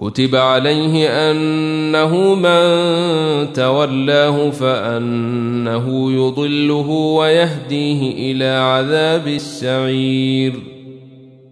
كتب عليه أنه من تولاه فأنه يضله ويهديه إلى عذاب السعير.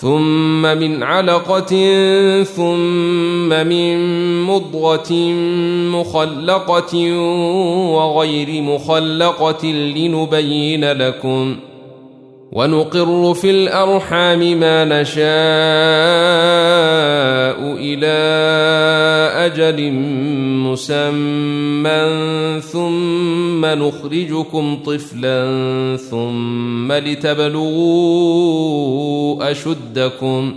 ثم من علقة ثم من مضغة مخلقة وغير مخلقة لنبين لكم ۖ ونقر في الأرحام ما نشاء إلى أجل مسمى ثم نخرجكم طفلا ثم لتبلغوا أشدكم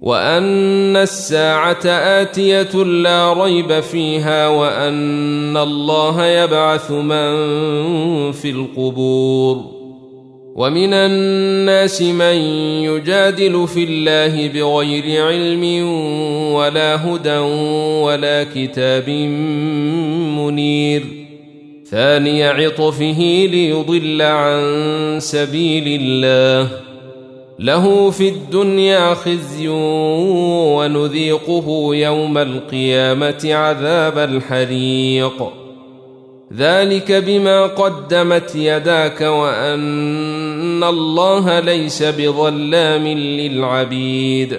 وان الساعة اتيه لا ريب فيها وان الله يبعث من في القبور ومن الناس من يجادل في الله بغير علم ولا هدى ولا كتاب منير ثاني عطفه ليضل عن سبيل الله له في الدنيا خزي ونذيقه يوم القيامة عذاب الحريق. ذلك بما قدمت يداك وأن الله ليس بظلام للعبيد.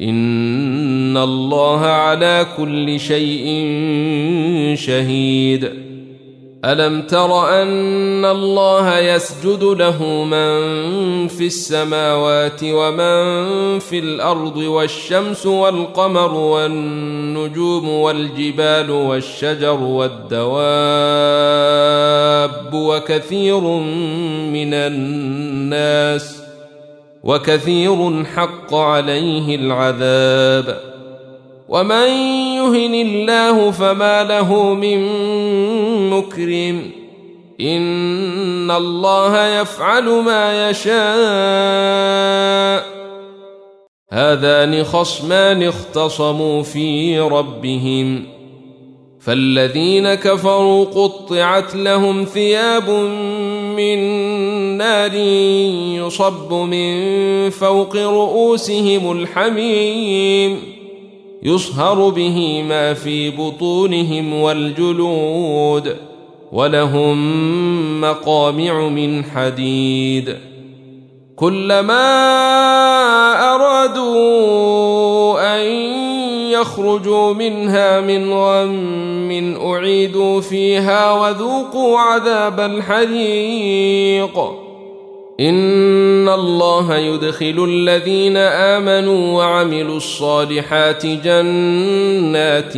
ان الله على كل شيء شهيد. الم تر ان الله يسجد له من في السماوات ومن في الأرض والشمس والقمر والنجوم والجبال والشجر والدواب وكثير من الناس وكثير حق عليه العذاب. ومن يهن الله فما له من مكرم. إن الله يفعل ما يشاء. هذان خصمان اختصموا في ربهم. فالذين كفروا قطعت لهم ثياب من نار يصب من فوق رؤوسهم الحميم يصهر به ما في بطونهم والجلود ولهم مقامع من حديد. كلما أرادوا ان يخرجوا منها من غم أعيدوا فيها وذوقوا عذاب الحريق. إن الله يدخل الذين آمنوا وعملوا الصالحات جنات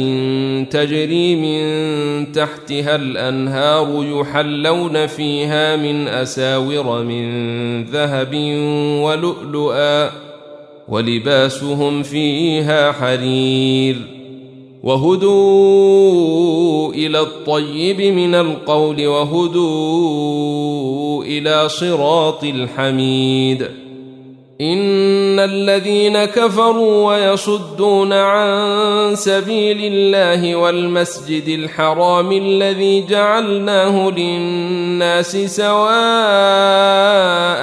تجري من تحتها الأنهار يحلون فيها من أساور من ذهب ولؤلؤا ولباسهم فيها حرير وهدوا إلى الطيب من القول وهدوا إلى صراط الحميد إن الذين كفروا ويصدون عن سبيل الله والمسجد الحرام الذي جعلناه للناس سواء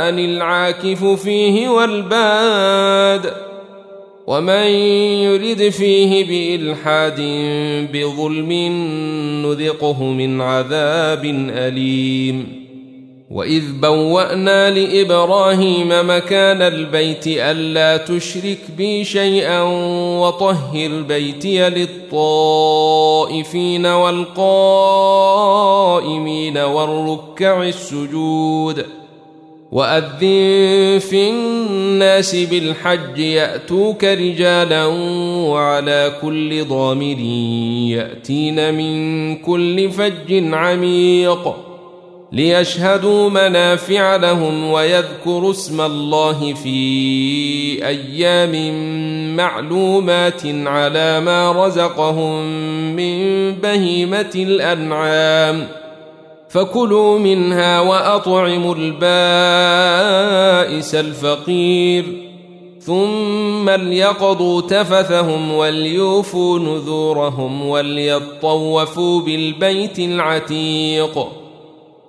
العاكف فيه والباد ومن يرد فيه بإلحاد بظلم نذقه من عذاب أليم واذ بوانا لابراهيم مكان البيت الا تشرك بي شيئا وطهر بيتي للطائفين والقائمين والركع السجود واذن في الناس بالحج ياتوك رجالا وعلى كل ضامر ياتين من كل فج عميق ليشهدوا منافع لهم ويذكروا اسم الله في أيام معلومات على ما رزقهم من بهيمة الأنعام. فكلوا منها وأطعموا البائس الفقير. ثم ليقضوا تفثهم وليوفوا نذورهم وليطوفوا بالبيت العتيق.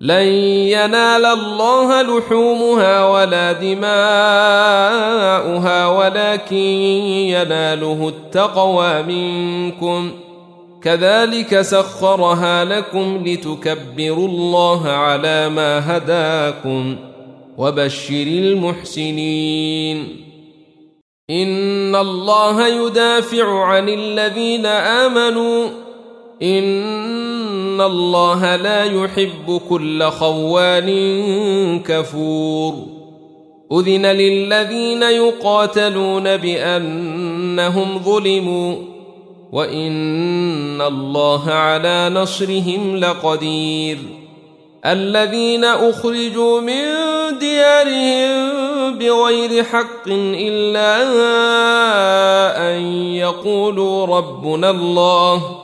لن ينال الله لحومها ولا دماؤها ولكن يناله التقوى منكم. كذلك سخرها لكم لتكبروا الله على ما هداكم وبشر المحسنين. إن الله يدافع عن الذين آمنوا ان الله لا يحب كل خوان كفور اذن للذين يقاتلون بانهم ظلموا وان الله على نصرهم لقدير الذين اخرجوا من ديارهم بغير حق الا ان يقولوا ربنا الله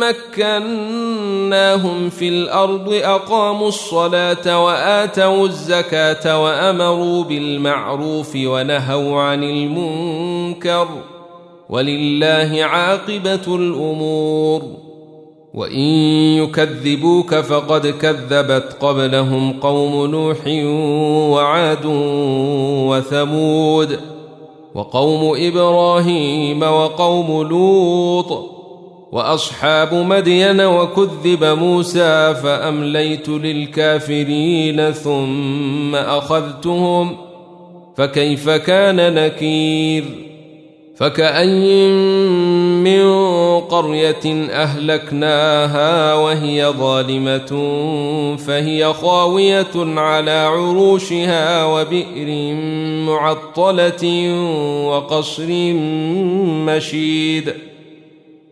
مكناهم في الأرض أقاموا الصلاة وآتوا الزكاة وأمروا بالمعروف ونهوا عن المنكر. ولله عاقبة الأمور. وإن يكذبوك فقد كذبت قبلهم قوم نوح وعاد وثمود وقوم إبراهيم وقوم لوط. وأصحاب مدين وكذب موسى فأمليت للكافرين ثم أخذتهم فكيف كان نكير؟ فكأي من قرية أهلكناها وهي ظالمة فهي خاوية على عروشها وبئر معطلة وقصر مشيد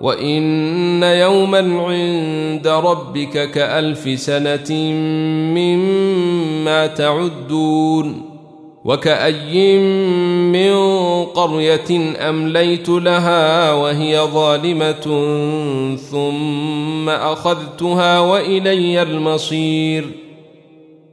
وان يوما عند ربك كالف سنه مما تعدون وكأي من قرية أمليت لها وهي ظالمة ثم أخذتها وإلي المصير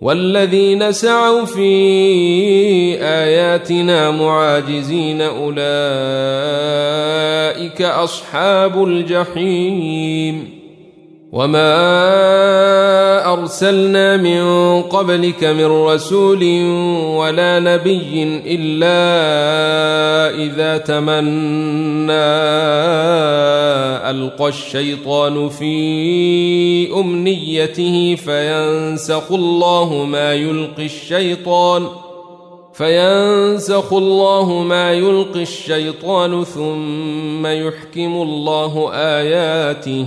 والذين سعوا في آياتنا معاجزين أولئك أصحاب الجحيم. وما ارسلنا من قبلك من رسول ولا نبي الا اذا تمنى القى الشيطان في امنيته فينسخ الله ما يلقي الشيطان فينسخ الله ما يلقي الشيطان ثم يحكم الله اياته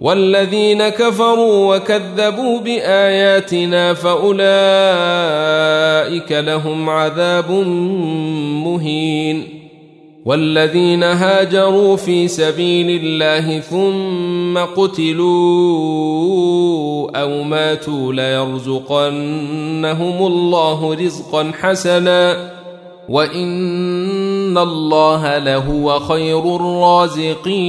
والذين كفروا وكذبوا بآياتنا فأولئك لهم عذاب مهين. والذين هاجروا في سبيل الله ثم قتلوا أو ماتوا ليرزقنهم الله رزقا حسنا. وإن الله لهو خير الرازقين.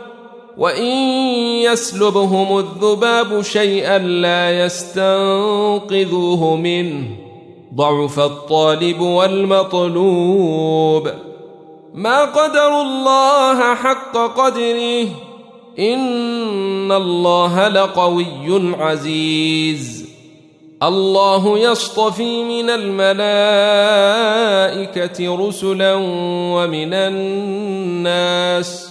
وان يسلبهم الذباب شيئا لا يستنقذوه منه ضعف الطالب والمطلوب ما قدر الله حق قدره ان الله لقوي عزيز الله يصطفي من الملائكه رسلا ومن الناس